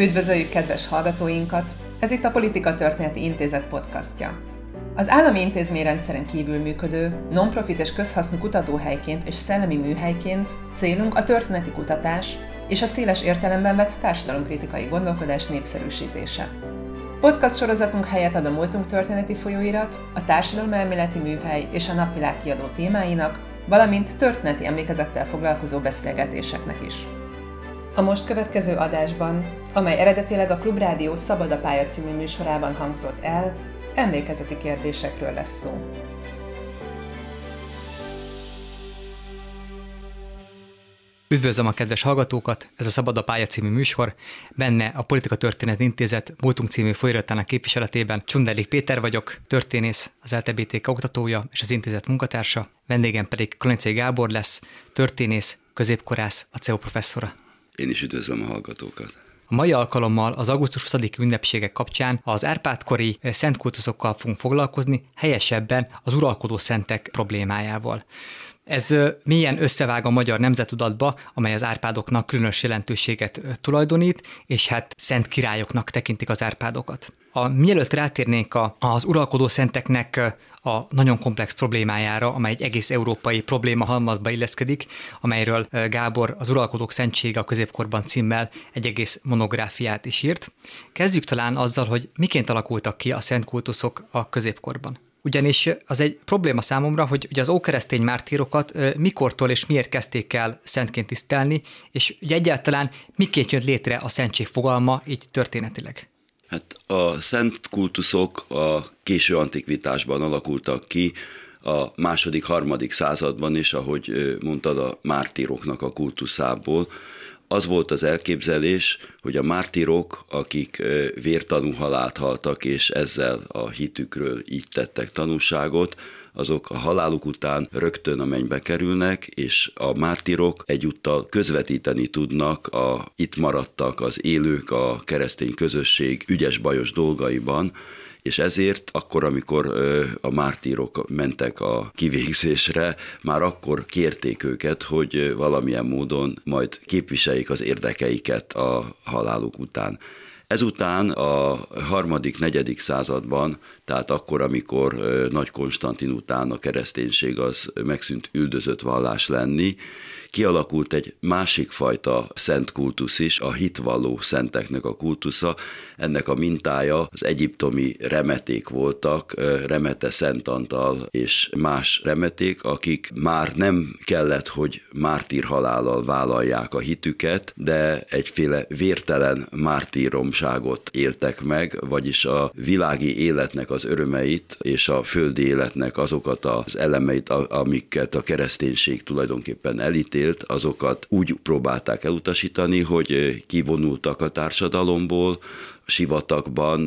Üdvözöljük kedves hallgatóinkat! Ez itt a Politika Történeti Intézet podcastja. Az állami intézményrendszeren kívül működő, non-profit és közhasznú kutatóhelyként és szellemi műhelyként célunk a történeti kutatás és a széles értelemben vett társadalomkritikai gondolkodás népszerűsítése. Podcast sorozatunk helyet ad a múltunk történeti folyóirat, a társadalomelméleti műhely és a napvilág kiadó témáinak, valamint történeti emlékezettel foglalkozó beszélgetéseknek is. A most következő adásban, amely eredetileg a Klubrádió Szabad a pálya című műsorában hangzott el, emlékezeti kérdésekről lesz szó. Üdvözlöm a kedves hallgatókat, ez a Szabad a Pálya című műsor, benne a Politika Történet Intézet Múltunk című folyóiratának képviseletében Csundelik Péter vagyok, történész, az LTBTK oktatója és az intézet munkatársa, vendégem pedig Koloncai Gábor lesz, történész, középkorász, a CEO professzora. Én is üdvözlöm a hallgatókat. A mai alkalommal az augusztus 20. ünnepségek kapcsán az Árpád-kori szentkultuszokkal fogunk foglalkozni, helyesebben az uralkodó szentek problémájával. Ez milyen összevág a magyar nemzetudatba, amely az árpádoknak különös jelentőséget tulajdonít, és hát szent királyoknak tekintik az árpádokat. A, mielőtt rátérnénk a, az uralkodó szenteknek a nagyon komplex problémájára, amely egy egész európai probléma halmazba illeszkedik, amelyről Gábor az Uralkodók Szentsége a középkorban címmel egy egész monográfiát is írt. Kezdjük talán azzal, hogy miként alakultak ki a szent kultuszok a középkorban. Ugyanis az egy probléma számomra, hogy ugye az ókeresztény mártírokat mikortól és miért kezdték el szentként tisztelni, és ugye egyáltalán miként jött létre a szentség fogalma így történetileg. Hát a szent kultuszok a késő antikvitásban alakultak ki, a második, harmadik században is, ahogy mondtad, a mártíroknak a kultuszából. Az volt az elképzelés, hogy a mártírok, akik vértanú halált haltak, és ezzel a hitükről így tettek tanúságot, azok a haláluk után rögtön a mennybe kerülnek, és a mártirok egyúttal közvetíteni tudnak a itt maradtak, az élők, a keresztény közösség ügyes-bajos dolgaiban, és ezért akkor, amikor a mártírok mentek a kivégzésre, már akkor kérték őket, hogy valamilyen módon majd képviseljék az érdekeiket a haláluk után. Ezután a harmadik, negyedik században, tehát akkor, amikor Nagy Konstantin után a kereszténység az megszűnt üldözött vallás lenni, kialakult egy másik fajta szent kultusz is, a hitvalló szenteknek a kultusza. Ennek a mintája az egyiptomi remeték voltak, Remete Szent Antal és más remeték, akik már nem kellett, hogy mártír halállal vállalják a hitüket, de egyféle vértelen mártíromságot éltek meg, vagyis a világi életnek az örömeit és a földi életnek azokat az elemeit, amiket a kereszténység tulajdonképpen elítél, beszélt, azokat úgy próbálták elutasítani, hogy kivonultak a társadalomból, sivatagban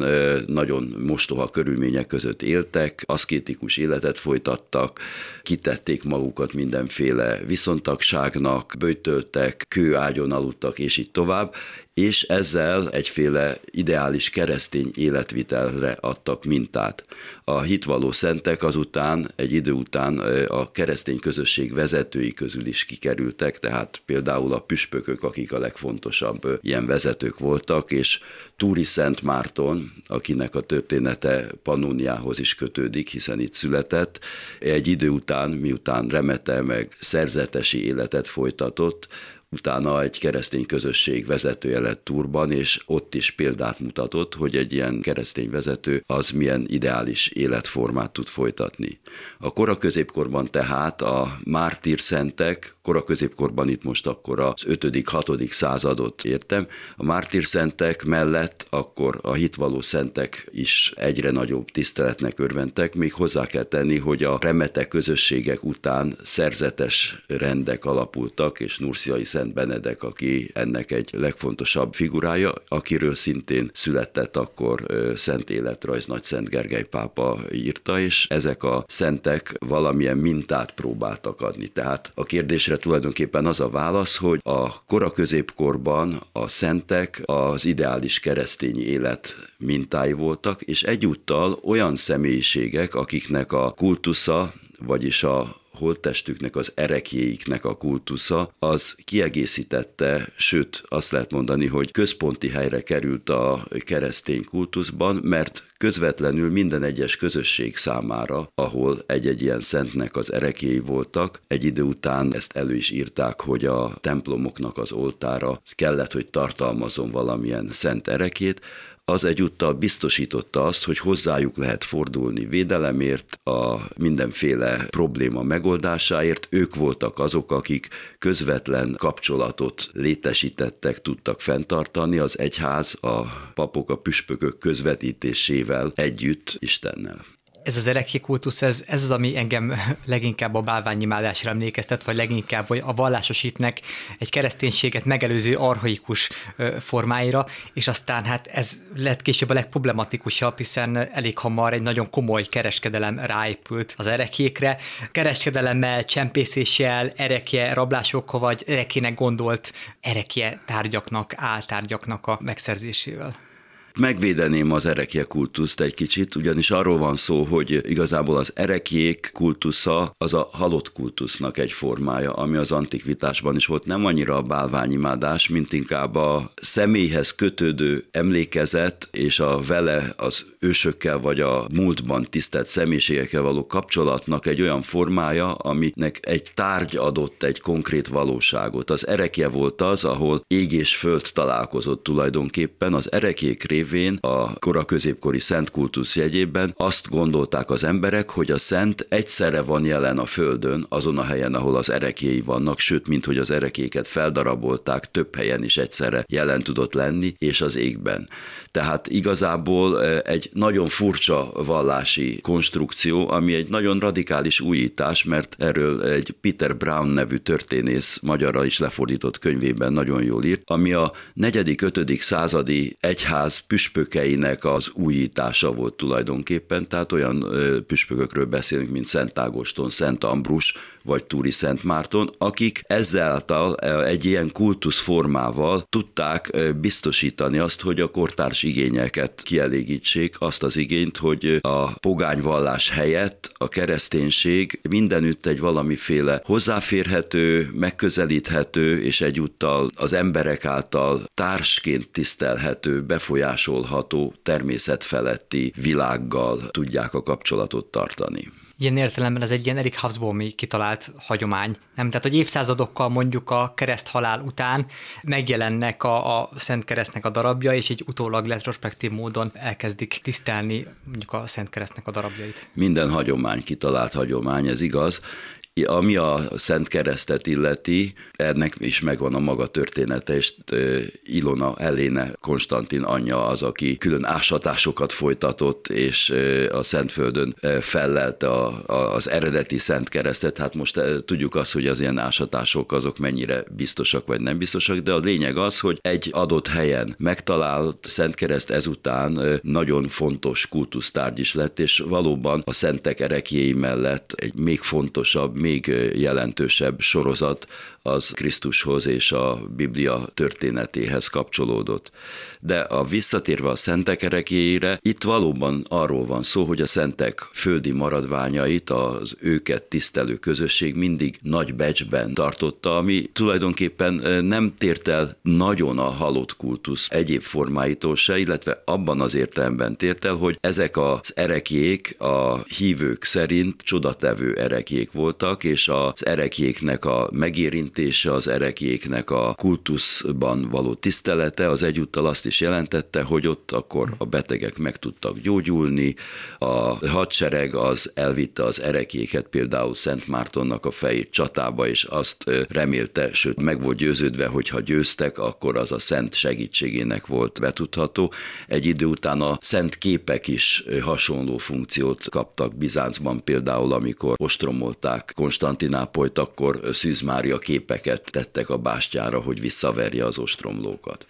nagyon mostoha körülmények között éltek, aszkétikus életet folytattak, kitették magukat mindenféle viszontagságnak, böjtöltek, kőágyon aludtak, és így tovább, és ezzel egyféle ideális keresztény életvitelre adtak mintát. A hitvalló szentek azután, egy idő után a keresztény közösség vezetői közül is kikerültek, tehát például a püspökök, akik a legfontosabb ilyen vezetők voltak, és Túri Szent Márton, akinek a története Pannoniához is kötődik, hiszen itt született, egy idő után, miután remete meg szerzetesi életet folytatott, utána egy keresztény közösség vezetője lett Turban, és ott is példát mutatott, hogy egy ilyen keresztény vezető az milyen ideális életformát tud folytatni. A kora középkorban tehát a mártír szentek, kora középkorban itt most akkor az 5.-6. századot értem, a mártír szentek mellett akkor a hitvalló szentek is egyre nagyobb tiszteletnek örventek, még hozzá kell tenni, hogy a remete közösségek után szerzetes rendek alapultak, és Nurciai Szent Szent Benedek, aki ennek egy legfontosabb figurája, akiről szintén született akkor Szent Életrajz Nagy Szent Gergely pápa írta, és ezek a szentek valamilyen mintát próbáltak adni. Tehát a kérdésre tulajdonképpen az a válasz, hogy a kora középkorban a szentek az ideális keresztény élet mintái voltak, és egyúttal olyan személyiségek, akiknek a kultusza, vagyis a holttestüknek, az erekjéiknek a kultusza, az kiegészítette, sőt azt lehet mondani, hogy központi helyre került a keresztény kultuszban, mert közvetlenül minden egyes közösség számára, ahol egy-egy ilyen szentnek az erekjéi voltak, egy idő után ezt elő is írták, hogy a templomoknak az oltára kellett, hogy tartalmazon valamilyen szent erekét, az egyúttal biztosította azt, hogy hozzájuk lehet fordulni védelemért, a mindenféle probléma megoldásáért. Ők voltak azok, akik közvetlen kapcsolatot létesítettek, tudtak fenntartani az egyház, a papok, a püspökök közvetítésével együtt Istennel ez az erekje kultusz, ez, ez az, ami engem leginkább a bálványimádásra emlékeztet, vagy leginkább vagy a vallásosítnek egy kereszténységet megelőző arhaikus formáira, és aztán hát ez lett később a legproblematikusabb, hiszen elég hamar egy nagyon komoly kereskedelem ráépült az erekjékre. Kereskedelemmel, csempészéssel, erekje rablásokkal, vagy erekének gondolt erekje tárgyaknak, áltárgyaknak a megszerzésével. Megvédeném az erekje kultuszt egy kicsit, ugyanis arról van szó, hogy igazából az erekjék kultusza az a halott kultusznak egy formája, ami az antikvitásban is volt. Nem annyira a bálványimádás, mint inkább a személyhez kötődő emlékezet és a vele az ősökkel vagy a múltban tisztelt személyiségekkel való kapcsolatnak egy olyan formája, aminek egy tárgy adott egy konkrét valóságot. Az erekje volt az, ahol ég és föld találkozott tulajdonképpen. Az erekjék révén a kora középkori szent kultusz jegyében azt gondolták az emberek, hogy a szent egyszerre van jelen a földön, azon a helyen, ahol az erekjéi vannak, sőt, mint hogy az erekéket feldarabolták, több helyen is egyszerre jelen tudott lenni, és az égben. Tehát igazából egy nagyon furcsa vallási konstrukció, ami egy nagyon radikális újítás, mert erről egy Peter Brown nevű történész magyarra is lefordított könyvében nagyon jól írt, ami a negyedik, ötödik századi egyház püspökeinek az újítása volt tulajdonképpen, tehát olyan püspökökről beszélünk, mint Szent Ágoston, Szent Ambrus, vagy Túri Szent Márton, akik ezáltal egy ilyen kultuszformával tudták biztosítani azt, hogy a kortárs igényeket kielégítsék, azt az igényt, hogy a pogányvallás helyett a kereszténység mindenütt egy valamiféle hozzáférhető, megközelíthető és egyúttal az emberek által társként tisztelhető, befolyásolható, természetfeletti világgal tudják a kapcsolatot tartani ilyen értelemben ez egy ilyen Erik Hobsbawmi kitalált hagyomány. Nem? Tehát, hogy évszázadokkal mondjuk a kereszt halál után megjelennek a, a Szent Keresztnek a darabja, és egy utólag retrospektív módon elkezdik tisztelni mondjuk a Szent Keresztnek a darabjait. Minden hagyomány kitalált hagyomány, ez igaz, ami a Szent Keresztet illeti, ennek is megvan a maga története, és Ilona Eléne Konstantin anyja az, aki külön ásatásokat folytatott, és a Szentföldön fellelte a, a, az eredeti Szent Keresztet. Hát most tudjuk azt, hogy az ilyen ásatások azok mennyire biztosak vagy nem biztosak, de a lényeg az, hogy egy adott helyen megtalált Szent Kereszt ezután nagyon fontos kultusztárgy is lett, és valóban a szentek erekjéi mellett egy még fontosabb, még jelentősebb sorozat az Krisztushoz és a Biblia történetéhez kapcsolódott. De a visszatérve a szentek erekéjére, itt valóban arról van szó, hogy a szentek földi maradványait az őket tisztelő közösség mindig nagy becsben tartotta, ami tulajdonképpen nem tért el nagyon a halott kultusz egyéb formáitól se, illetve abban az értelemben tért el, hogy ezek az erekék a hívők szerint csodatevő erekék voltak, és az erekéknek a megérint megemlítése az erekjéknek a kultuszban való tisztelete, az egyúttal azt is jelentette, hogy ott akkor a betegek meg tudtak gyógyulni, a hadsereg az elvitte az erekjéket, például Szent Mártonnak a fejét csatába, és azt remélte, sőt meg volt győződve, hogy ha győztek, akkor az a szent segítségének volt betudható. Egy idő után a szent képek is hasonló funkciót kaptak Bizáncban, például amikor ostromolták Konstantinápolyt, akkor Szűz Mária kép képeket tettek a bástyára, hogy visszaverje az ostromlókat.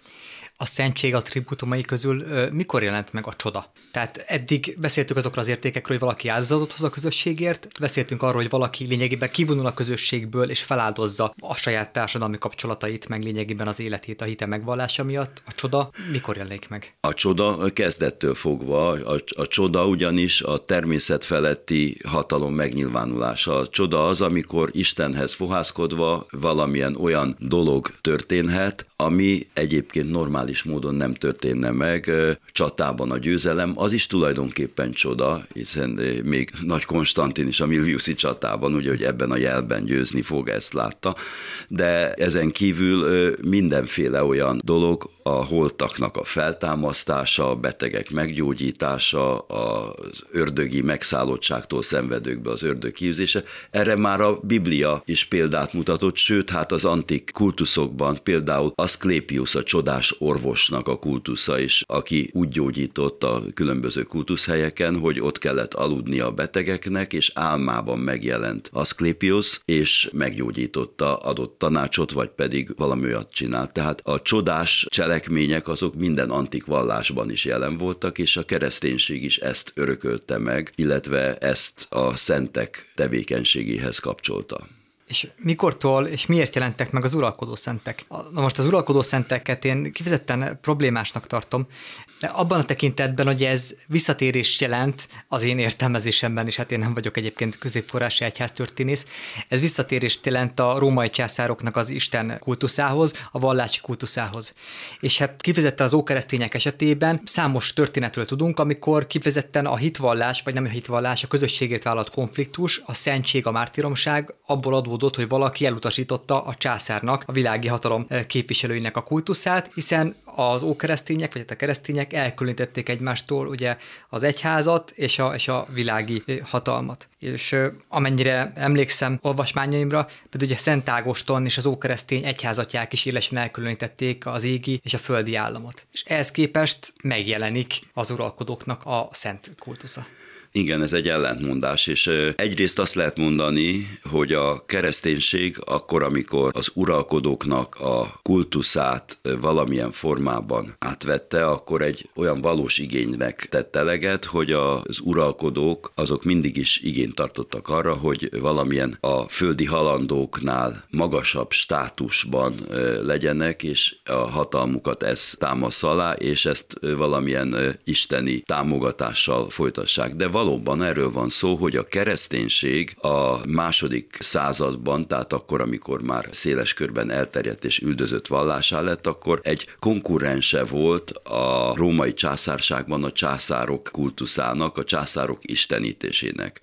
A szentség attribútumai közül mikor jelent meg a csoda? Tehát eddig beszéltük azokról az értékekről, hogy valaki áldozatot hoz a közösségért, beszéltünk arról, hogy valaki lényegében kivonul a közösségből és feláldozza a saját társadalmi kapcsolatait, meg lényegében az életét a hite megvallása miatt. A csoda mikor jelenik meg? A csoda kezdettől fogva, a, a csoda ugyanis a természet feletti hatalom megnyilvánulása. A csoda az, amikor Istenhez fohászkodva valamilyen olyan dolog történhet, ami egyébként normális módon nem történne meg. Csatában a győzelem, az is tulajdonképpen csoda, hiszen még Nagy Konstantin is a Milviuszi csatában, ugye, hogy ebben a jelben győzni fog, ezt látta, de ezen kívül mindenféle olyan dolog, a holtaknak a feltámasztása, a betegek meggyógyítása, az ördögi megszállottságtól szenvedőkbe az ördög kiűzése. Erre már a Biblia is példát mutatott, sőt, hát az antik kultuszokban például Aszklépius a csodás orvosnak a kultusza is, aki úgy gyógyított a különböző kultuszhelyeken, hogy ott kellett aludni a betegeknek, és álmában megjelent Aszklépius, és meggyógyította, adott tanácsot, vagy pedig valami olyat csinált. Tehát a csodás cselekmények azok minden antik vallásban is jelen voltak, és a kereszténység is ezt örökölte meg, illetve ezt a szentek tevékenységéhez kapcsolta. És mikortól és miért jelentek meg az uralkodó szentek? Na most az uralkodó szenteket én kifejezetten problémásnak tartom, abban a tekintetben, hogy ez visszatérés jelent az én értelmezésemben, és hát én nem vagyok egyébként középkorási egyháztörténész, ez visszatérést jelent a római császároknak az Isten kultuszához, a vallási kultuszához. És hát kifejezetten az ókeresztények esetében számos történetről tudunk, amikor kifejezetten a hitvallás, vagy nem a hitvallás, a közösségért vállalt konfliktus, a szentség, a mártiromság abból adódott, hogy valaki elutasította a császárnak, a világi hatalom képviselőinek a kultuszát, hiszen az ókeresztények, vagy hát a keresztények elkülönítették egymástól ugye az egyházat és a, és a világi hatalmat. És amennyire emlékszem olvasmányaimra, például ugye Szent Ágoston és az ókeresztény egyházatják is élesen elkülönítették az égi és a földi államot. És ehhez képest megjelenik az uralkodóknak a szent kultusza. Igen, ez egy ellentmondás, és egyrészt azt lehet mondani, hogy a kereszténység akkor, amikor az uralkodóknak a kultuszát valamilyen formában átvette, akkor egy olyan valós igénynek tette eleget, hogy az uralkodók azok mindig is igényt tartottak arra, hogy valamilyen a földi halandóknál magasabb státusban legyenek, és a hatalmukat ez támasz alá, és ezt valamilyen isteni támogatással folytassák. De valóban erről van szó, hogy a kereszténység a második században, tehát akkor, amikor már széles körben elterjedt és üldözött vallásá lett, akkor egy konkurense volt a római császárságban a császárok kultuszának, a császárok istenítésének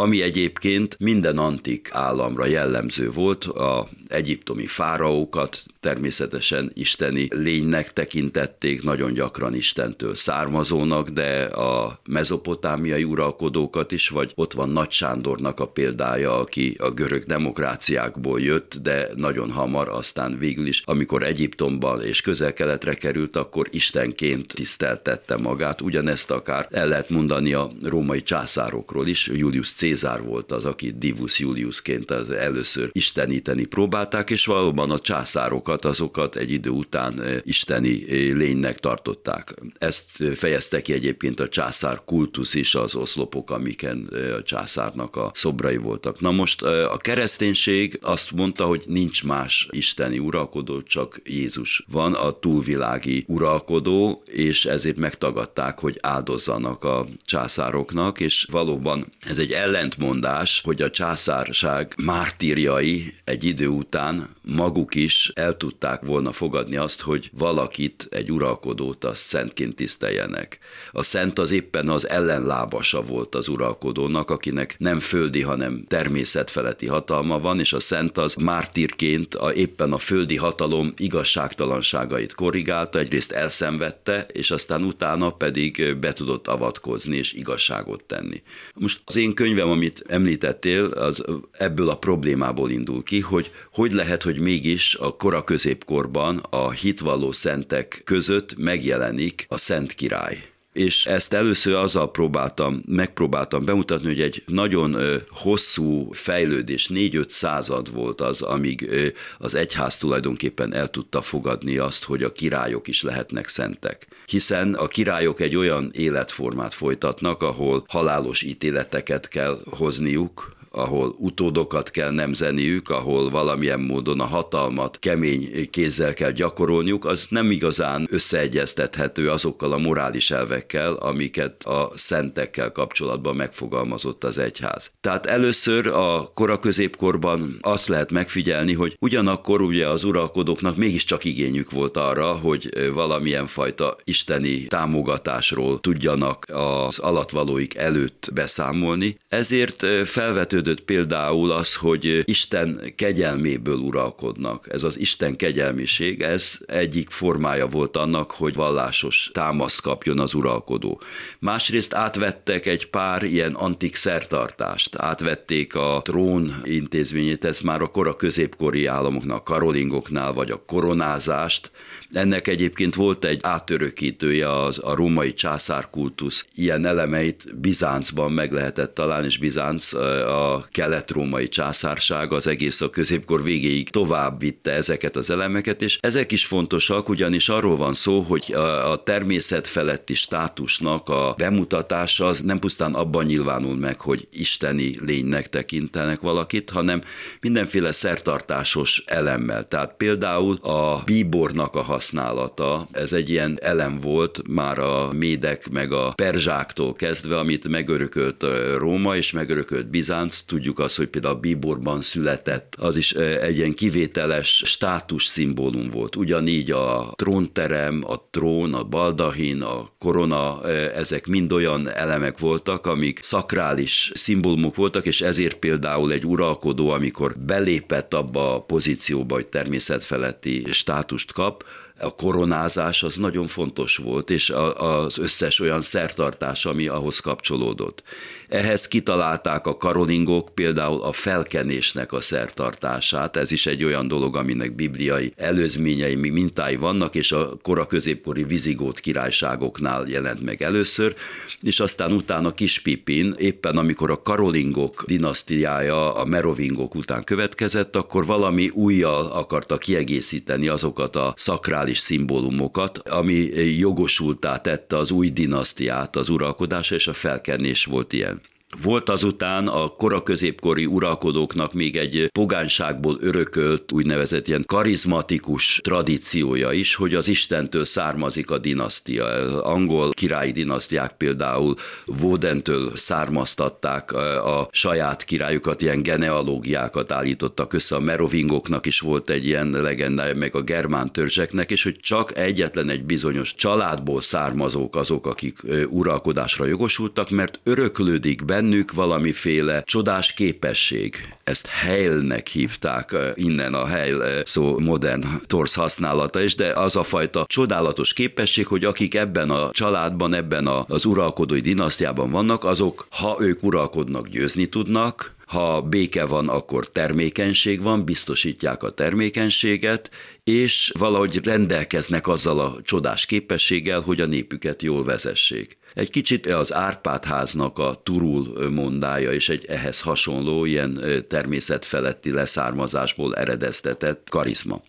ami egyébként minden antik államra jellemző volt, a egyiptomi fáraókat természetesen isteni lénynek tekintették, nagyon gyakran Istentől származónak, de a mezopotámiai uralkodókat is, vagy ott van Nagy Sándornak a példája, aki a görög demokráciákból jött, de nagyon hamar aztán végül is, amikor Egyiptomban és közel-keletre került, akkor istenként tiszteltette magát. Ugyanezt akár el lehet mondani a római császárokról is, Julius Cézár volt az, aki Divus Juliusként az először isteníteni próbálták, és valóban a császárokat, azokat egy idő után eh, isteni eh, lénynek tartották. Ezt fejezte ki egyébként a császár kultusz is, az oszlopok, amiken eh, a császárnak a szobrai voltak. Na most a kereszténység azt mondta, hogy nincs más isteni uralkodó, csak Jézus van, a túlvilági uralkodó, és ezért megtagadták, hogy áldozzanak a császároknak, és valóban ez egy ellen ellentmondás, hogy a császárság mártírjai egy idő után maguk is el tudták volna fogadni azt, hogy valakit, egy uralkodót, a szentként tiszteljenek. A szent az éppen az ellenlábasa volt az uralkodónak, akinek nem földi, hanem természetfeletti hatalma van, és a szent az mártírként a, éppen a földi hatalom igazságtalanságait korrigálta, egyrészt elszenvedte, és aztán utána pedig be tudott avatkozni és igazságot tenni. Most az én könyvem amit említettél, az ebből a problémából indul ki, hogy hogy lehet, hogy mégis a kora középkorban a hitvalló szentek között megjelenik a Szent Király és ezt először azzal próbáltam, megpróbáltam bemutatni, hogy egy nagyon hosszú fejlődés, négy-öt század volt az, amíg az egyház tulajdonképpen el tudta fogadni azt, hogy a királyok is lehetnek szentek. Hiszen a királyok egy olyan életformát folytatnak, ahol halálos ítéleteket kell hozniuk, ahol utódokat kell nemzeniük, ahol valamilyen módon a hatalmat kemény kézzel kell gyakorolniuk, az nem igazán összeegyeztethető azokkal a morális elvekkel, amiket a szentekkel kapcsolatban megfogalmazott az egyház. Tehát először a kora középkorban azt lehet megfigyelni, hogy ugyanakkor ugye az uralkodóknak mégiscsak igényük volt arra, hogy valamilyen fajta isteni támogatásról tudjanak az alatvalóik előtt beszámolni. Ezért felvető fejlődött például az, hogy Isten kegyelméből uralkodnak. Ez az Isten kegyelmiség, ez egyik formája volt annak, hogy vallásos támaszt kapjon az uralkodó. Másrészt átvettek egy pár ilyen antik szertartást, átvették a trón intézményét, ez már a kora középkori államoknak, karolingoknál, vagy a koronázást, ennek egyébként volt egy átörökítője az, a római császárkultusz. Ilyen elemeit Bizáncban meg lehetett találni, és Bizánc a kelet-római császárság az egész a középkor végéig tovább vitte ezeket az elemeket, és ezek is fontosak, ugyanis arról van szó, hogy a, természet feletti státusnak a bemutatása az nem pusztán abban nyilvánul meg, hogy isteni lénynek tekintenek valakit, hanem mindenféle szertartásos elemmel. Tehát például a bíbornak a használata, ez egy ilyen elem volt már a médek meg a perzsáktól kezdve, amit megörökölt Róma és megörökölt Bizánc. Tudjuk azt, hogy például a bíborban született, az is egy ilyen kivételes státus szimbólum volt. Ugyanígy a trónterem, a trón, a baldahin, a korona, ezek mind olyan elemek voltak, amik szakrális szimbólumok voltak, és ezért például egy uralkodó, amikor belépett abba a pozícióba, hogy természetfeletti státust kap, a koronázás az nagyon fontos volt, és az összes olyan szertartás, ami ahhoz kapcsolódott. Ehhez kitalálták a karolingok például a felkenésnek a szertartását, ez is egy olyan dolog, aminek bibliai előzményei, mintái vannak, és a kora középkori vizigót királyságoknál jelent meg először, és aztán utána Kispipin, éppen amikor a karolingok dinasztiája a merovingok után következett, akkor valami újjal akarta kiegészíteni azokat a szakrális szimbólumokat, ami jogosultá tette az új dinasztiát az uralkodása, és a felkenés volt ilyen. Volt azután a kora középkori uralkodóknak még egy pogányságból örökölt úgynevezett ilyen karizmatikus tradíciója is, hogy az Istentől származik a dinasztia. Angol királyi dinasztiák például Vódentől származtatták a saját királyukat, ilyen genealógiákat állítottak össze. A merovingoknak is volt egy ilyen legendája, meg a germán törzseknek, és hogy csak egyetlen egy bizonyos családból származók azok, akik uralkodásra jogosultak, mert öröklődik benne bennük valamiféle csodás képesség. Ezt Heilnek hívták, innen a Heil szó modern torsz használata is, de az a fajta csodálatos képesség, hogy akik ebben a családban, ebben az uralkodói dinasztiában vannak, azok, ha ők uralkodnak, győzni tudnak, ha béke van, akkor termékenység van, biztosítják a termékenységet, és valahogy rendelkeznek azzal a csodás képességgel, hogy a népüket jól vezessék. Egy kicsit az Árpád háznak a turul mondája, és egy ehhez hasonló ilyen természetfeletti leszármazásból eredeztetett karizma.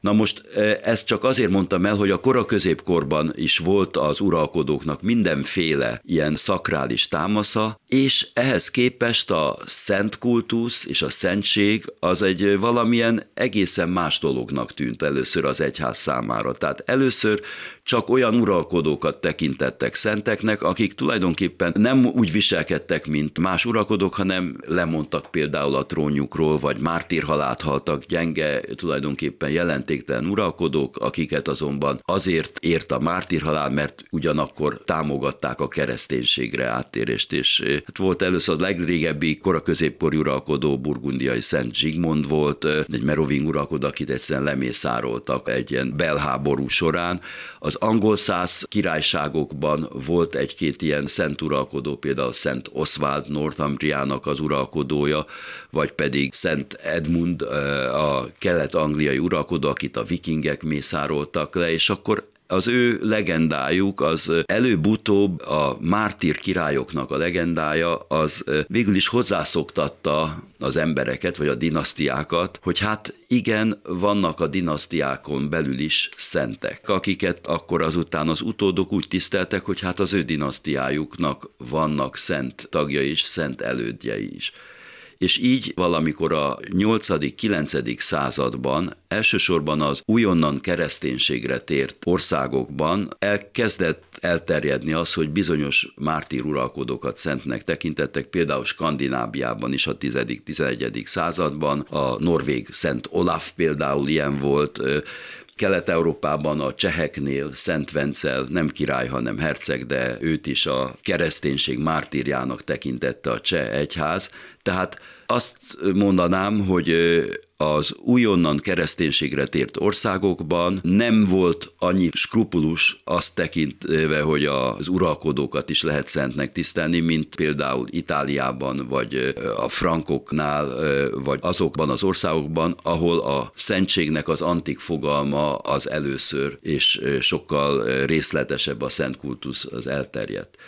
Na most ezt csak azért mondtam el, hogy a kora középkorban is volt az uralkodóknak mindenféle ilyen szakrális támasza, és ehhez képest a szent kultusz és a szentség az egy valamilyen egészen más dolognak tűnt először az egyház számára. Tehát először csak olyan uralkodókat tekintettek szenteknek, akik tulajdonképpen nem úgy viselkedtek, mint más uralkodók, hanem lemondtak például a trónjukról, vagy mártírhalált haltak, gyenge, tulajdonképpen jelentéktelen uralkodók, akiket azonban azért ért a mártírhalál, mert ugyanakkor támogatták a kereszténységre áttérést, és hát volt először a legrégebbi koraközépkori uralkodó burgundiai Szent Zsigmond volt, egy meroving uralkodó, akit egyszerűen lemészároltak egy ilyen belháború során. Az angol száz királyságokban volt egy-két ilyen szent uralkodó, például Szent Oswald Northumbriának az uralkodója, vagy pedig Szent Edmund, a kelet-angliai uralkodó, akit a vikingek mészároltak le, és akkor az ő legendájuk az előbb-utóbb a mártír királyoknak a legendája az végül is hozzászoktatta az embereket, vagy a dinasztiákat, hogy hát igen, vannak a dinasztiákon belül is szentek, akiket akkor azután az utódok úgy tiszteltek, hogy hát az ő dinasztiájuknak vannak szent tagjai is, szent elődjei is és így valamikor a 8.-9. században elsősorban az újonnan kereszténységre tért országokban elkezdett elterjedni az, hogy bizonyos mártír uralkodókat szentnek tekintettek, például Skandinábiában is a 10.-11. században, a norvég Szent Olaf például ilyen volt, Kelet-Európában a cseheknél Szent Vencel nem király, hanem herceg, de őt is a kereszténység mártírjának tekintette a cseh egyház. Tehát azt mondanám, hogy az újonnan kereszténységre tért országokban nem volt annyi skrupulus azt tekintve, hogy az uralkodókat is lehet szentnek tisztelni, mint például Itáliában, vagy a frankoknál, vagy azokban az országokban, ahol a szentségnek az antik fogalma az először, és sokkal részletesebb a szent kultusz az elterjedt.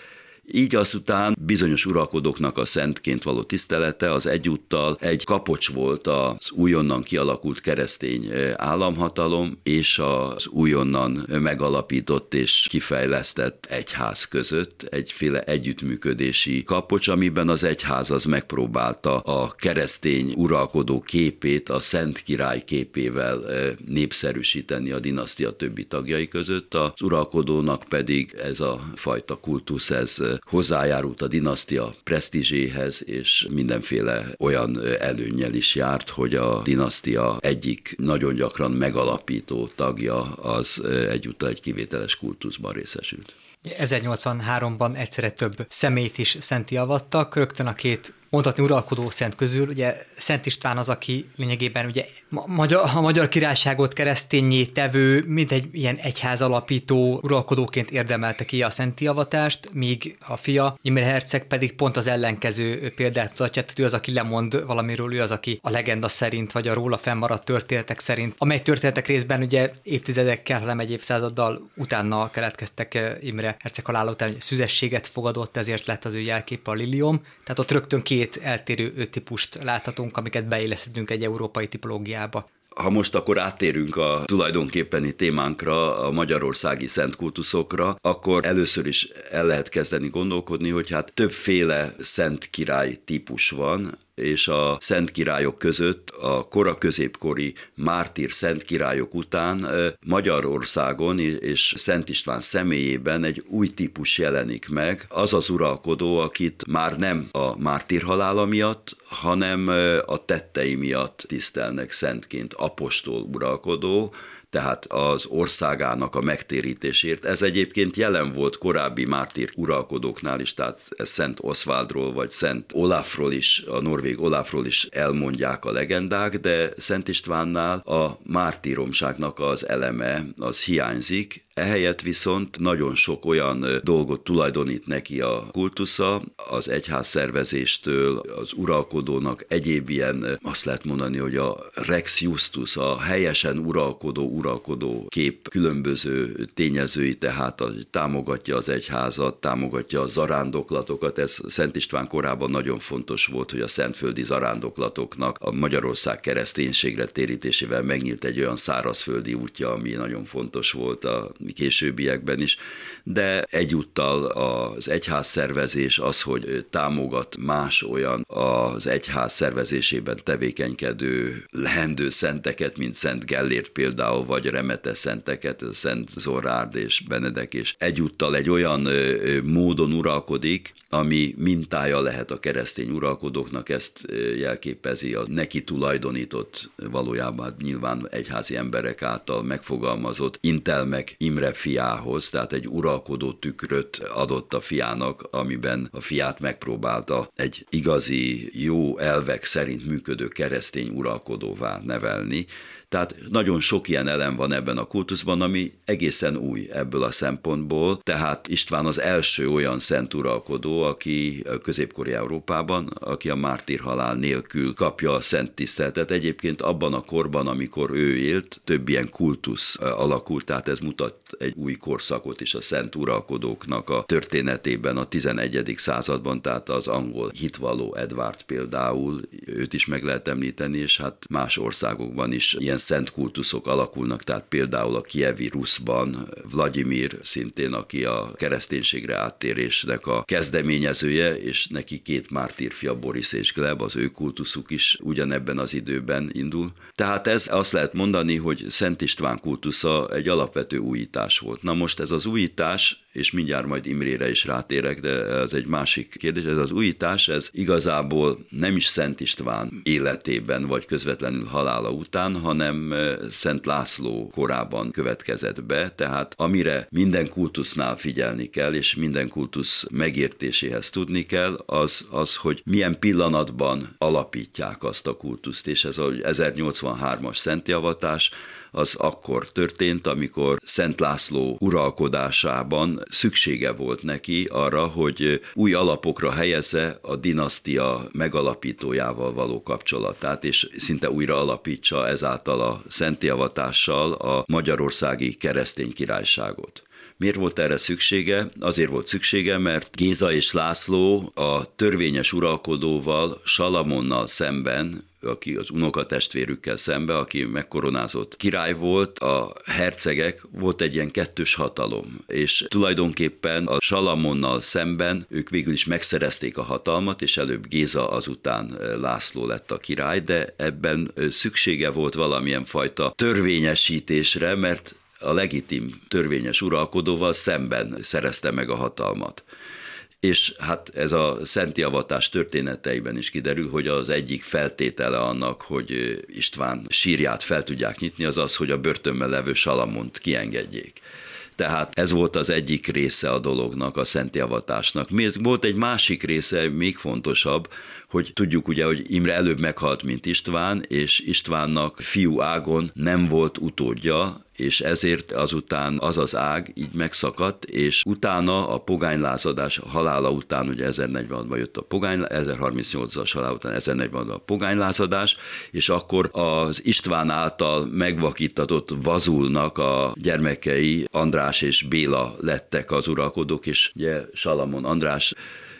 Így azután bizonyos uralkodóknak a szentként való tisztelete az egyúttal egy kapocs volt az újonnan kialakult keresztény államhatalom és az újonnan megalapított és kifejlesztett egyház között egyféle együttműködési kapocs, amiben az egyház az megpróbálta a keresztény uralkodó képét a Szent Király képével népszerűsíteni a dinasztia többi tagjai között, az uralkodónak pedig ez a fajta kultusz, ez hozzájárult a dinasztia presztízséhez, és mindenféle olyan előnnyel is járt, hogy a dinasztia egyik nagyon gyakran megalapító tagja az egyúttal egy kivételes kultuszban részesült. 1083-ban egyszerre több szemét is szenti avattak, rögtön a két mondhatni uralkodó szent közül, ugye Szent István az, aki lényegében ugye magyar, a magyar királyságot keresztényé tevő, mint egy ilyen egyház alapító uralkodóként érdemelte ki a szenti avatást, míg a fia, Imre Herceg pedig pont az ellenkező példát mutatja, tehát ő az, aki lemond valamiről, ő az, aki a legenda szerint, vagy a róla fennmaradt történetek szerint, amely történetek részben ugye évtizedekkel, hanem egy évszázaddal utána keletkeztek eh, Imre Herceg halála után, szüzességet fogadott, ezért lett az ő jelképe a lilium, tehát ott rögtön két két eltérő típust láthatunk, amiket beilleszítünk egy európai tipológiába. Ha most akkor áttérünk a tulajdonképpeni témánkra, a magyarországi szentkultuszokra, akkor először is el lehet kezdeni gondolkodni, hogy hát többféle szent király típus van, és a szent királyok között a kora középkori mártír szent királyok után Magyarországon és Szent István személyében egy új típus jelenik meg. Az az uralkodó, akit már nem a mártír halála miatt, hanem a tettei miatt tisztelnek szentként apostol uralkodó, tehát az országának a megtérítésért. Ez egyébként jelen volt korábbi mártír uralkodóknál is, tehát Szent Oswaldról vagy Szent Olafról is, a norvég Olafról is elmondják a legendák, de Szent Istvánnál a mártíromságnak az eleme az hiányzik, Ehelyett viszont nagyon sok olyan dolgot tulajdonít neki a kultusza, az egyház szervezéstől, az uralkodónak egyéb ilyen, azt lehet mondani, hogy a Rex Justus, a helyesen uralkodó, uralkodó kép különböző tényezői, tehát a, támogatja az egyházat, támogatja a zarándoklatokat. Ez Szent István korában nagyon fontos volt, hogy a szentföldi zarándoklatoknak a Magyarország kereszténységre térítésével megnyílt egy olyan szárazföldi útja, ami nagyon fontos volt a későbbiekben is, de egyúttal az egyház szervezés az, hogy támogat más olyan az egyház szervezésében tevékenykedő lehendő szenteket, mint Szent Gellért például, vagy Remete szenteket, Szent Zorárd és Benedek, és egyúttal egy olyan módon uralkodik, ami mintája lehet a keresztény uralkodóknak, ezt jelképezi a neki tulajdonított, valójában nyilván egyházi emberek által megfogalmazott intelmek Imre fiához, tehát egy uralkodó tükröt adott a fiának, amiben a fiát megpróbálta egy igazi, jó elvek szerint működő keresztény uralkodóvá nevelni, tehát nagyon sok ilyen elem van ebben a kultuszban, ami egészen új ebből a szempontból. Tehát István az első olyan szent uralkodó, aki középkori Európában, aki a mártír halál nélkül kapja a szent tiszteletet. Egyébként abban a korban, amikor ő élt, több ilyen kultusz alakult, tehát ez mutat egy új korszakot is a szent uralkodóknak a történetében a 11. században, tehát az angol hitvalló Edward például, őt is meg lehet említeni, és hát más országokban is ilyen szent kultuszok alakulnak, tehát például a kievi Ruszban Vladimir szintén, aki a kereszténységre áttérésnek a kezdeményezője, és neki két mártírfia Boris és Gleb, az ő kultuszuk is ugyanebben az időben indul. Tehát ez azt lehet mondani, hogy Szent István kultusza egy alapvető újítás volt. Na most ez az újítás és mindjárt majd Imrére is rátérek, de ez egy másik kérdés. Ez az újítás, ez igazából nem is Szent István életében, vagy közvetlenül halála után, hanem eh, Szent László korában következett be, tehát amire minden kultusznál figyelni kell, és minden kultusz megértéséhez tudni kell, az, az hogy milyen pillanatban alapítják azt a kultuszt, és ez a 1083-as szentjavatás, az akkor történt, amikor Szent László uralkodásában szüksége volt neki arra, hogy új alapokra helyezze a dinasztia megalapítójával való kapcsolatát, és szinte újra alapítsa ezáltal a szentjavatással a magyarországi keresztény királyságot. Miért volt erre szüksége? Azért volt szüksége, mert Géza és László a törvényes uralkodóval, Salamonnal szemben aki az unokatestvérükkel szembe, aki megkoronázott király volt, a hercegek volt egy ilyen kettős hatalom, és tulajdonképpen a Salamonnal szemben ők végül is megszerezték a hatalmat, és előbb Géza azután László lett a király, de ebben szüksége volt valamilyen fajta törvényesítésre, mert a legitim törvényes uralkodóval szemben szerezte meg a hatalmat. És hát ez a szent javatás történeteiben is kiderül, hogy az egyik feltétele annak, hogy István sírját fel tudják nyitni, az az, hogy a börtönben levő Salamont kiengedjék. Tehát ez volt az egyik része a dolognak, a szent javatásnak. Volt egy másik része, még fontosabb, hogy tudjuk ugye, hogy Imre előbb meghalt, mint István, és Istvánnak fiú ágon nem volt utódja, és ezért azután az az ág így megszakadt, és utána a pogánylázadás halála után, ugye 1046-ban jött a pogány, 1038-as halál után 1040-ban a pogánylázadás, és akkor az István által megvakítatott Vazulnak a gyermekei András és Béla lettek az uralkodók, és ugye Salamon András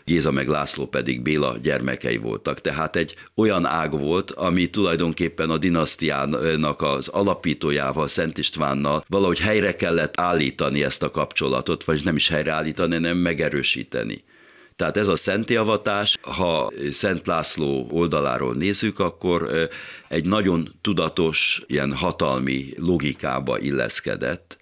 Géza meg László pedig Béla gyermekei voltak. Tehát egy olyan ág volt, ami tulajdonképpen a dinasztiának az alapítójával, Szent Istvánnal valahogy helyre kellett állítani ezt a kapcsolatot, vagy nem is helyreállítani, hanem megerősíteni. Tehát ez a szentjavatás, ha Szent László oldaláról nézzük, akkor egy nagyon tudatos, ilyen hatalmi logikába illeszkedett,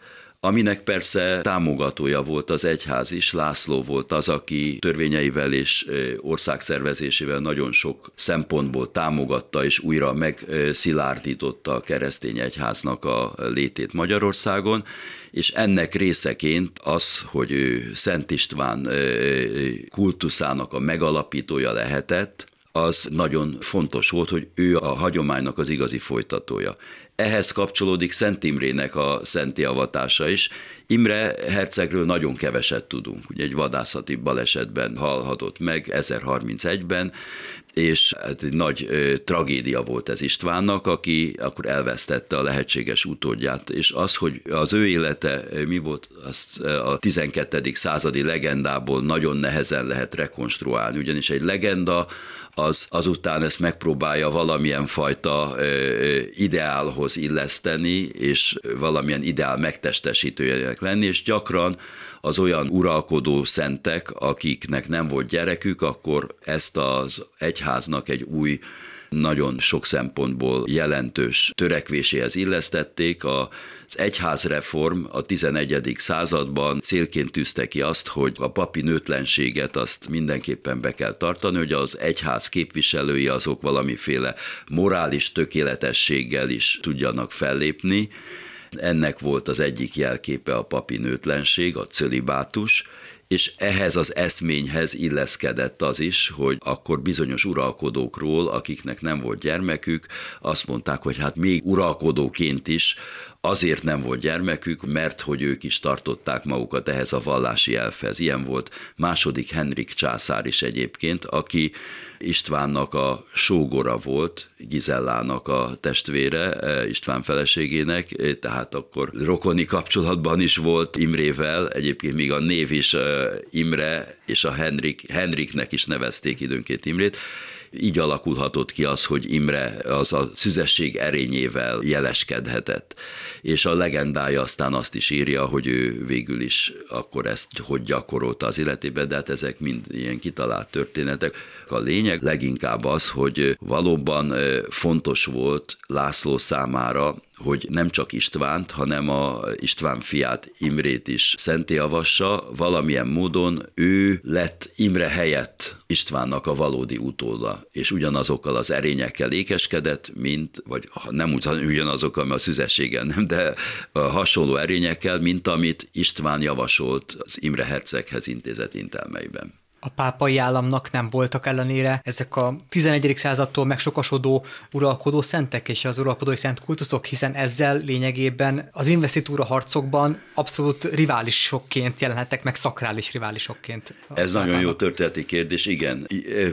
aminek persze támogatója volt az egyház is, László volt az, aki törvényeivel és országszervezésével nagyon sok szempontból támogatta és újra megszilárdította a keresztény egyháznak a létét Magyarországon, és ennek részeként az, hogy ő Szent István kultuszának a megalapítója lehetett, az nagyon fontos volt, hogy ő a hagyománynak az igazi folytatója. Ehhez kapcsolódik Szent Imrének a szenti avatása is. Imre hercegről nagyon keveset tudunk. Ugye egy vadászati balesetben halhatott meg 1031-ben, és hát egy nagy ö, tragédia volt ez Istvánnak, aki akkor elvesztette a lehetséges utódját, és az, hogy az ő élete mi volt, azt a 12. századi legendából nagyon nehezen lehet rekonstruálni, ugyanis egy legenda az azután ezt megpróbálja valamilyen fajta ideálhoz illeszteni, és valamilyen ideál megtestesítőjének lenni, és gyakran az olyan uralkodó szentek, akiknek nem volt gyerekük, akkor ezt az egyháznak egy új nagyon sok szempontból jelentős törekvéséhez illesztették. Az egyházreform a 11. században célként tűzte ki azt, hogy a papi nőtlenséget azt mindenképpen be kell tartani, hogy az egyház képviselői azok valamiféle morális tökéletességgel is tudjanak fellépni, ennek volt az egyik jelképe a papi nőtlenség, a cölibátus, és ehhez az eszményhez illeszkedett az is, hogy akkor bizonyos uralkodókról, akiknek nem volt gyermekük, azt mondták, hogy hát még uralkodóként is azért nem volt gyermekük, mert hogy ők is tartották magukat ehhez a vallási elfhez. Ilyen volt második Henrik császár is egyébként, aki Istvánnak a sógora volt, Gizellának a testvére, eh, István feleségének, eh, tehát akkor rokoni kapcsolatban is volt Imrével, egyébként még a név is eh, Imre, és a Henrik, Henriknek is nevezték időnként Imrét, így alakulhatott ki az, hogy Imre az a szüzesség erényével jeleskedhetett. És a legendája aztán azt is írja, hogy ő végül is akkor ezt hogy gyakorolta az életében, de hát ezek mind ilyen kitalált történetek. A lényeg leginkább az, hogy valóban fontos volt László számára hogy nem csak Istvánt, hanem a István fiát Imrét is szenté avassa, valamilyen módon ő lett Imre helyett Istvánnak a valódi utóda, és ugyanazokkal az erényekkel ékeskedett, mint, vagy nem ugyanazokkal, mert a szüzességgel nem, de hasonló erényekkel, mint amit István javasolt az Imre herceghez intézett intelmeiben a pápai államnak nem voltak ellenére ezek a 11. századtól megsokasodó uralkodó szentek és az uralkodói szent kultuszok, hiszen ezzel lényegében az investitúra harcokban abszolút riválisokként jelenhettek meg, szakrális riválisokként. Ez nagyon jó történeti kérdés, igen.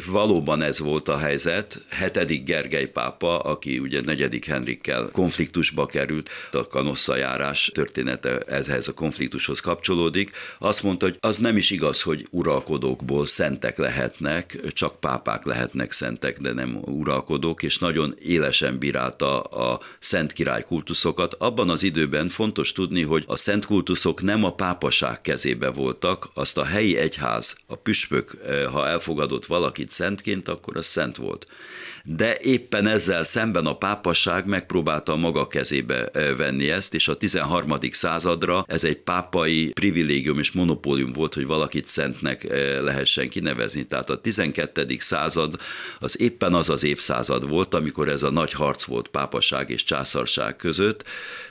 Valóban ez volt a helyzet. Hetedik Gergely pápa, aki ugye negyedik Henrikkel konfliktusba került, a kanosszajárás története ehhez a konfliktushoz kapcsolódik, azt mondta, hogy az nem is igaz, hogy uralkodókból igazából szentek lehetnek, csak pápák lehetnek szentek, de nem uralkodók, és nagyon élesen bírálta a szent király kultuszokat. Abban az időben fontos tudni, hogy a szent kultuszok nem a pápaság kezébe voltak, azt a helyi egyház, a püspök, eh, ha elfogadott valakit szentként, akkor az szent volt de éppen ezzel szemben a pápasság megpróbálta maga kezébe venni ezt, és a 13. századra ez egy pápai privilégium és monopólium volt, hogy valakit szentnek eh, lehessen kinevezni. Tehát a 12. század az éppen az az évszázad volt, amikor ez a nagy harc volt pápaság és császarság között,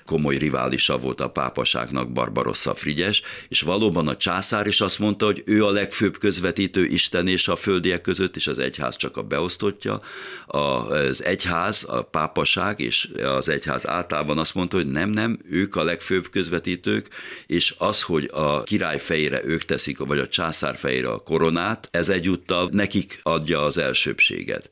komoly riválisa volt a pápaságnak Barbarossa Frigyes, és valóban a császár is azt mondta, hogy ő a legfőbb közvetítő Isten és a földiek között, és az egyház csak a beosztottja. Az egyház, a pápaság és az egyház általában azt mondta, hogy nem, nem, ők a legfőbb közvetítők, és az, hogy a király fejére ők teszik, vagy a császár fejére a koronát, ez egyúttal nekik adja az elsőbséget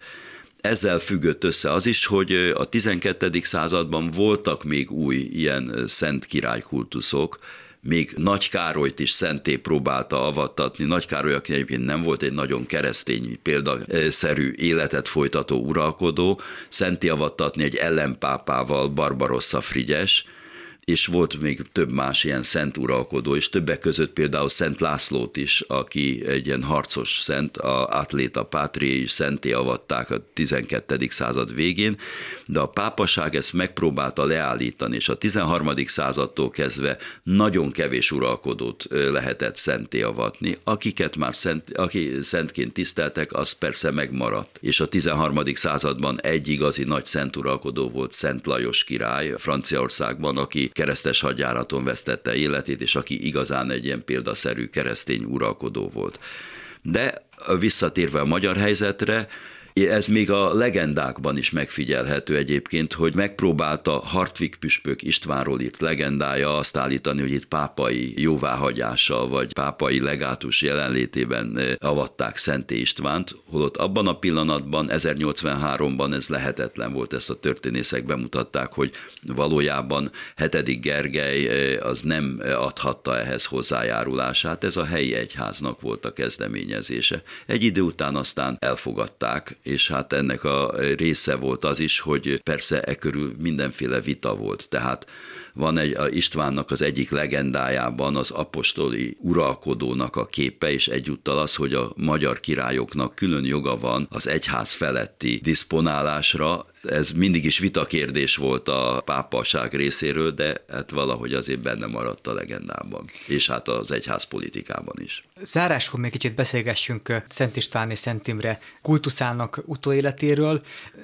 ezzel függött össze az is, hogy a 12. században voltak még új ilyen szent királykultuszok, még Nagy Károlyt is szenté próbálta avattatni. Nagy Károly, aki egyébként nem volt egy nagyon keresztény példaszerű életet folytató uralkodó, szenté avattatni egy ellenpápával Barbarossa Frigyes, és volt még több más ilyen szent uralkodó, és többek között például Szent Lászlót is, aki egy ilyen harcos szent, a Atléta Pátri is szenté avatták a 12. század végén, de a pápaság ezt megpróbálta leállítani, és a 13. századtól kezdve nagyon kevés uralkodót lehetett szenté avatni, akiket már szent, aki szentként tiszteltek, az persze megmaradt. És a 13. században egy igazi nagy szent uralkodó volt Szent Lajos király Franciaországban, aki keresztes hadjáraton vesztette életét, és aki igazán egy ilyen példaszerű keresztény uralkodó volt. De visszatérve a magyar helyzetre, ez még a legendákban is megfigyelhető egyébként, hogy megpróbálta Hartwig püspök Istvánról írt legendája azt állítani, hogy itt pápai jóváhagyással vagy pápai legátus jelenlétében eh, avatták Szenté Istvánt, holott abban a pillanatban, 1083-ban ez lehetetlen volt, ezt a történészek bemutatták, hogy valójában hetedik Gergely eh, az nem adhatta ehhez hozzájárulását, ez a helyi egyháznak volt a kezdeményezése. Egy idő után aztán elfogadták, és hát ennek a része volt az is, hogy persze e körül mindenféle vita volt. Tehát van egy a Istvánnak az egyik legendájában az apostoli uralkodónak a képe, és egyúttal az, hogy a magyar királyoknak külön joga van az egyház feletti diszponálásra, ez mindig is vitakérdés volt a pápaság részéről, de hát valahogy azért benne maradt a legendában, és hát az egyház politikában is. Záráskor még kicsit beszélgessünk Szent István és Szent Imre kultuszának utóéletéről.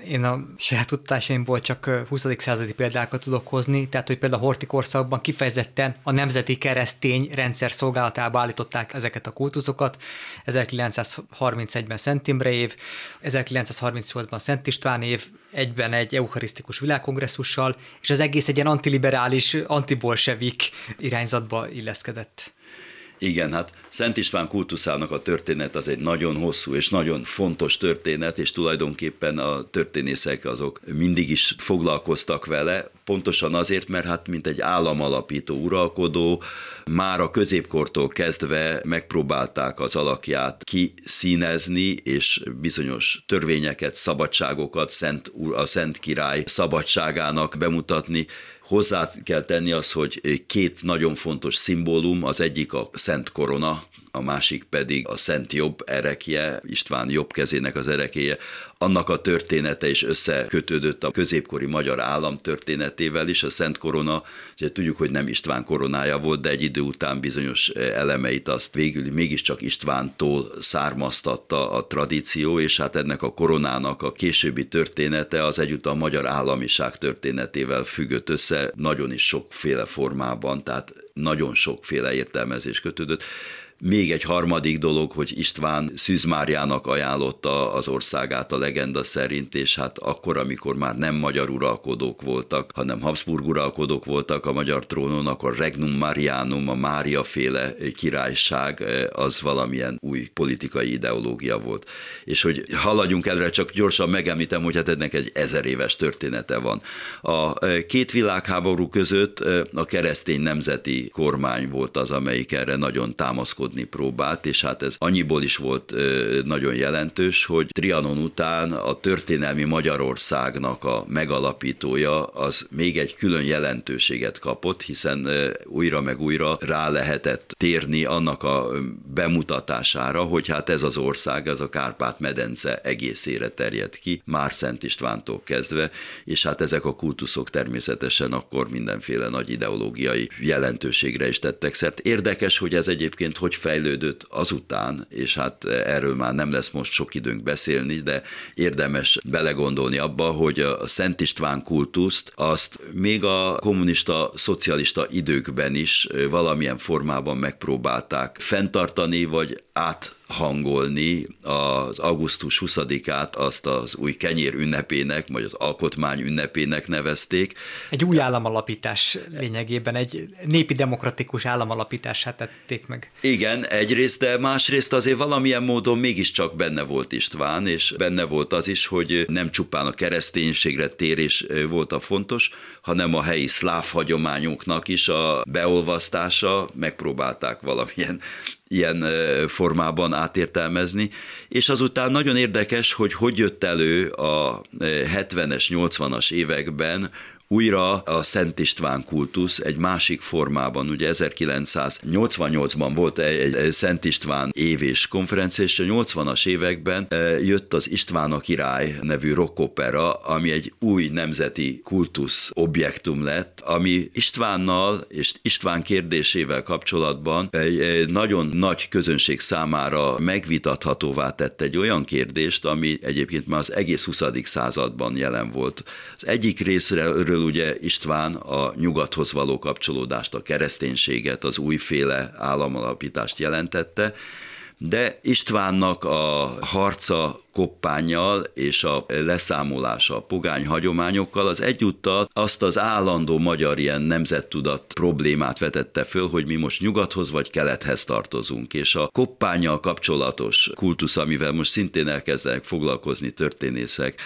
Én a saját kutatásaimból csak 20. századi példákat tudok hozni, tehát hogy például a horti korszakban kifejezetten a nemzeti keresztény rendszer szolgálatába állították ezeket a kultuszokat. 1931-ben Szent Imre év, 1938-ban Szent István év, egy egyben egy eucharisztikus világkongresszussal, és az egész egy ilyen antiliberális, antibolsevik irányzatba illeszkedett. Igen, hát Szent István kultuszának a történet az egy nagyon hosszú és nagyon fontos történet, és tulajdonképpen a történészek azok mindig is foglalkoztak vele, pontosan azért, mert hát mint egy államalapító uralkodó, már a középkortól kezdve megpróbálták az alakját kiszínezni, és bizonyos törvényeket, szabadságokat Szent, a Szent Király szabadságának bemutatni, Hozzá kell tenni az, hogy két nagyon fontos szimbólum, az egyik a Szent Korona, a másik pedig a Szent Jobb erekje, István jobb kezének az erekéje, annak a története is összekötődött a középkori magyar állam történetével is. A Szent Korona, ugye tudjuk, hogy nem István koronája volt, de egy idő után bizonyos elemeit azt végül mégiscsak Istvántól származtatta a tradíció, és hát ennek a koronának a későbbi története az egyúttal a magyar államiság történetével függött össze, nagyon is sokféle formában, tehát nagyon sokféle értelmezés kötődött. Még egy harmadik dolog, hogy István Szűz Máriának ajánlotta az országát a legenda szerint, és hát akkor, amikor már nem magyar uralkodók voltak, hanem Habsburg uralkodók voltak a magyar trónon, akkor Regnum Marianum, a Mária féle királyság, az valamilyen új politikai ideológia volt. És hogy haladjunk előre, csak gyorsan megemlítem, hogy hát ennek egy ezer éves története van. A két világháború között a keresztény nemzeti kormány volt az, amelyik erre nagyon támaszkodott alkotni próbált, és hát ez annyiból is volt nagyon jelentős, hogy Trianon után a történelmi Magyarországnak a megalapítója az még egy külön jelentőséget kapott, hiszen újra meg újra rá lehetett térni annak a bemutatására, hogy hát ez az ország, ez a Kárpát-medence egészére terjed ki, már Szent Istvántól kezdve, és hát ezek a kultuszok természetesen akkor mindenféle nagy ideológiai jelentőségre is tettek szert. Érdekes, hogy ez egyébként hogy fejlődött azután, és hát erről már nem lesz most sok időnk beszélni, de érdemes belegondolni abba, hogy a Szent István kultuszt azt még a kommunista, szocialista időkben is valamilyen formában megpróbálták fenntartani, vagy át hangolni az augusztus 20-át, azt az új kenyér ünnepének, vagy az alkotmány ünnepének nevezték. Egy új államalapítás lényegében, egy népi demokratikus államalapítását tették meg. Igen, egyrészt, de másrészt azért valamilyen módon mégiscsak benne volt István, és benne volt az is, hogy nem csupán a kereszténységre térés volt a fontos, hanem a helyi szláv hagyományoknak is a beolvasztása, megpróbálták valamilyen ilyen formában átértelmezni, és azután nagyon érdekes, hogy hogy jött elő a 70-es, 80-as években újra a Szent István kultusz egy másik formában. Ugye 1988-ban volt egy, Szent István évés konferencia, és a 80-as években eh, jött az István a király nevű rockopera, ami egy új nemzeti kultusz objektum lett, ami Istvánnal és István kérdésével kapcsolatban egy nagyon nagy közönség számára megvitathatóvá tett egy olyan kérdést, ami egyébként már az egész 20. században jelen volt. Az egyik részről ugye István a nyugathoz való kapcsolódást, a kereszténységet, az újféle államalapítást jelentette, de Istvánnak a harca koppányjal és a leszámolása a pogány hagyományokkal az egyúttal azt az állandó magyar ilyen nemzettudat problémát vetette föl, hogy mi most nyugathoz vagy kelethez tartozunk, és a koppányjal kapcsolatos kultusz, amivel most szintén elkezdenek foglalkozni történészek,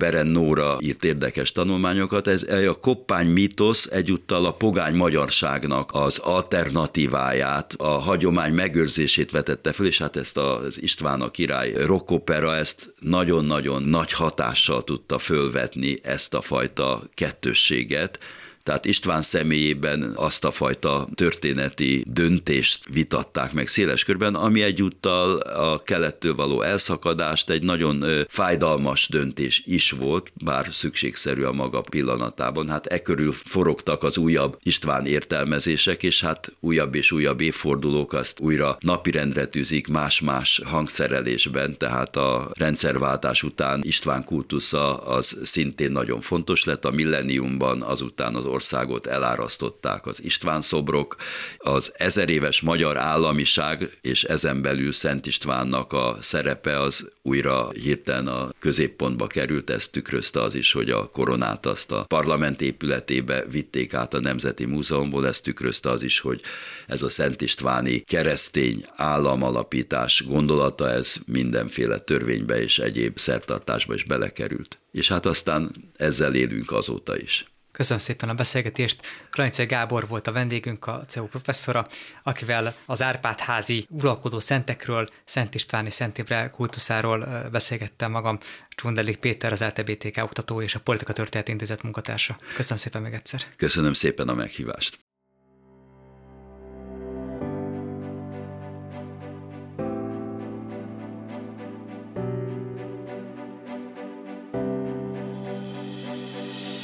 Beren Nóra írt érdekes tanulmányokat. Ez a koppány mítosz egyúttal a pogány magyarságnak az alternatíváját, a hagyomány megőrzését vetette föl, és hát ezt az István a király rockopera ezt nagyon-nagyon nagy hatással tudta fölvetni ezt a fajta kettősséget tehát István személyében azt a fajta történeti döntést vitatták meg széles körben, ami egyúttal a kelettől való elszakadást egy nagyon fájdalmas döntés is volt, bár szükségszerű a maga pillanatában. Hát e körül forogtak az újabb István értelmezések, és hát újabb és újabb évfordulók azt újra napirendre tűzik más-más hangszerelésben, tehát a rendszerváltás után István kultusza az szintén nagyon fontos lett, a milleniumban azután az országot elárasztották az István szobrok, az ezer éves magyar államiság és ezen belül Szent Istvánnak a szerepe az újra hirtelen a középpontba került, ezt tükrözte az is, hogy a koronát azt a parlament épületébe vitték át a Nemzeti Múzeumból, ezt tükrözte az is, hogy ez a Szent Istváni keresztény államalapítás gondolata, ez mindenféle törvénybe és egyéb szertartásba is belekerült. És hát aztán ezzel élünk azóta is. Köszönöm szépen a beszélgetést. Kranice Gábor volt a vendégünk, a CEU professzora, akivel az Árpád házi uralkodó szentekről, Szent Istváni Szent Imre kultuszáról beszélgettem magam. Csundelik Péter, az LTBTK oktató és a Politika Történet Intézet munkatársa. Köszönöm szépen még egyszer. Köszönöm szépen a meghívást.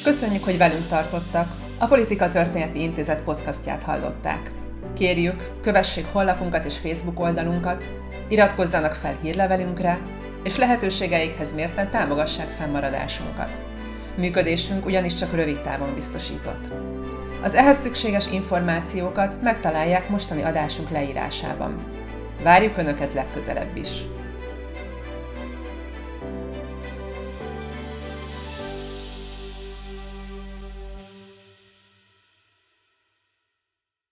Köszönjük, hogy velünk tartottak. A Politika Történeti Intézet podcastját hallották. Kérjük, kövessék honlapunkat és Facebook oldalunkat, iratkozzanak fel hírlevelünkre, és lehetőségeikhez mérten támogassák fennmaradásunkat. Működésünk ugyanis csak rövid távon biztosított. Az ehhez szükséges információkat megtalálják mostani adásunk leírásában. Várjuk Önöket legközelebb is!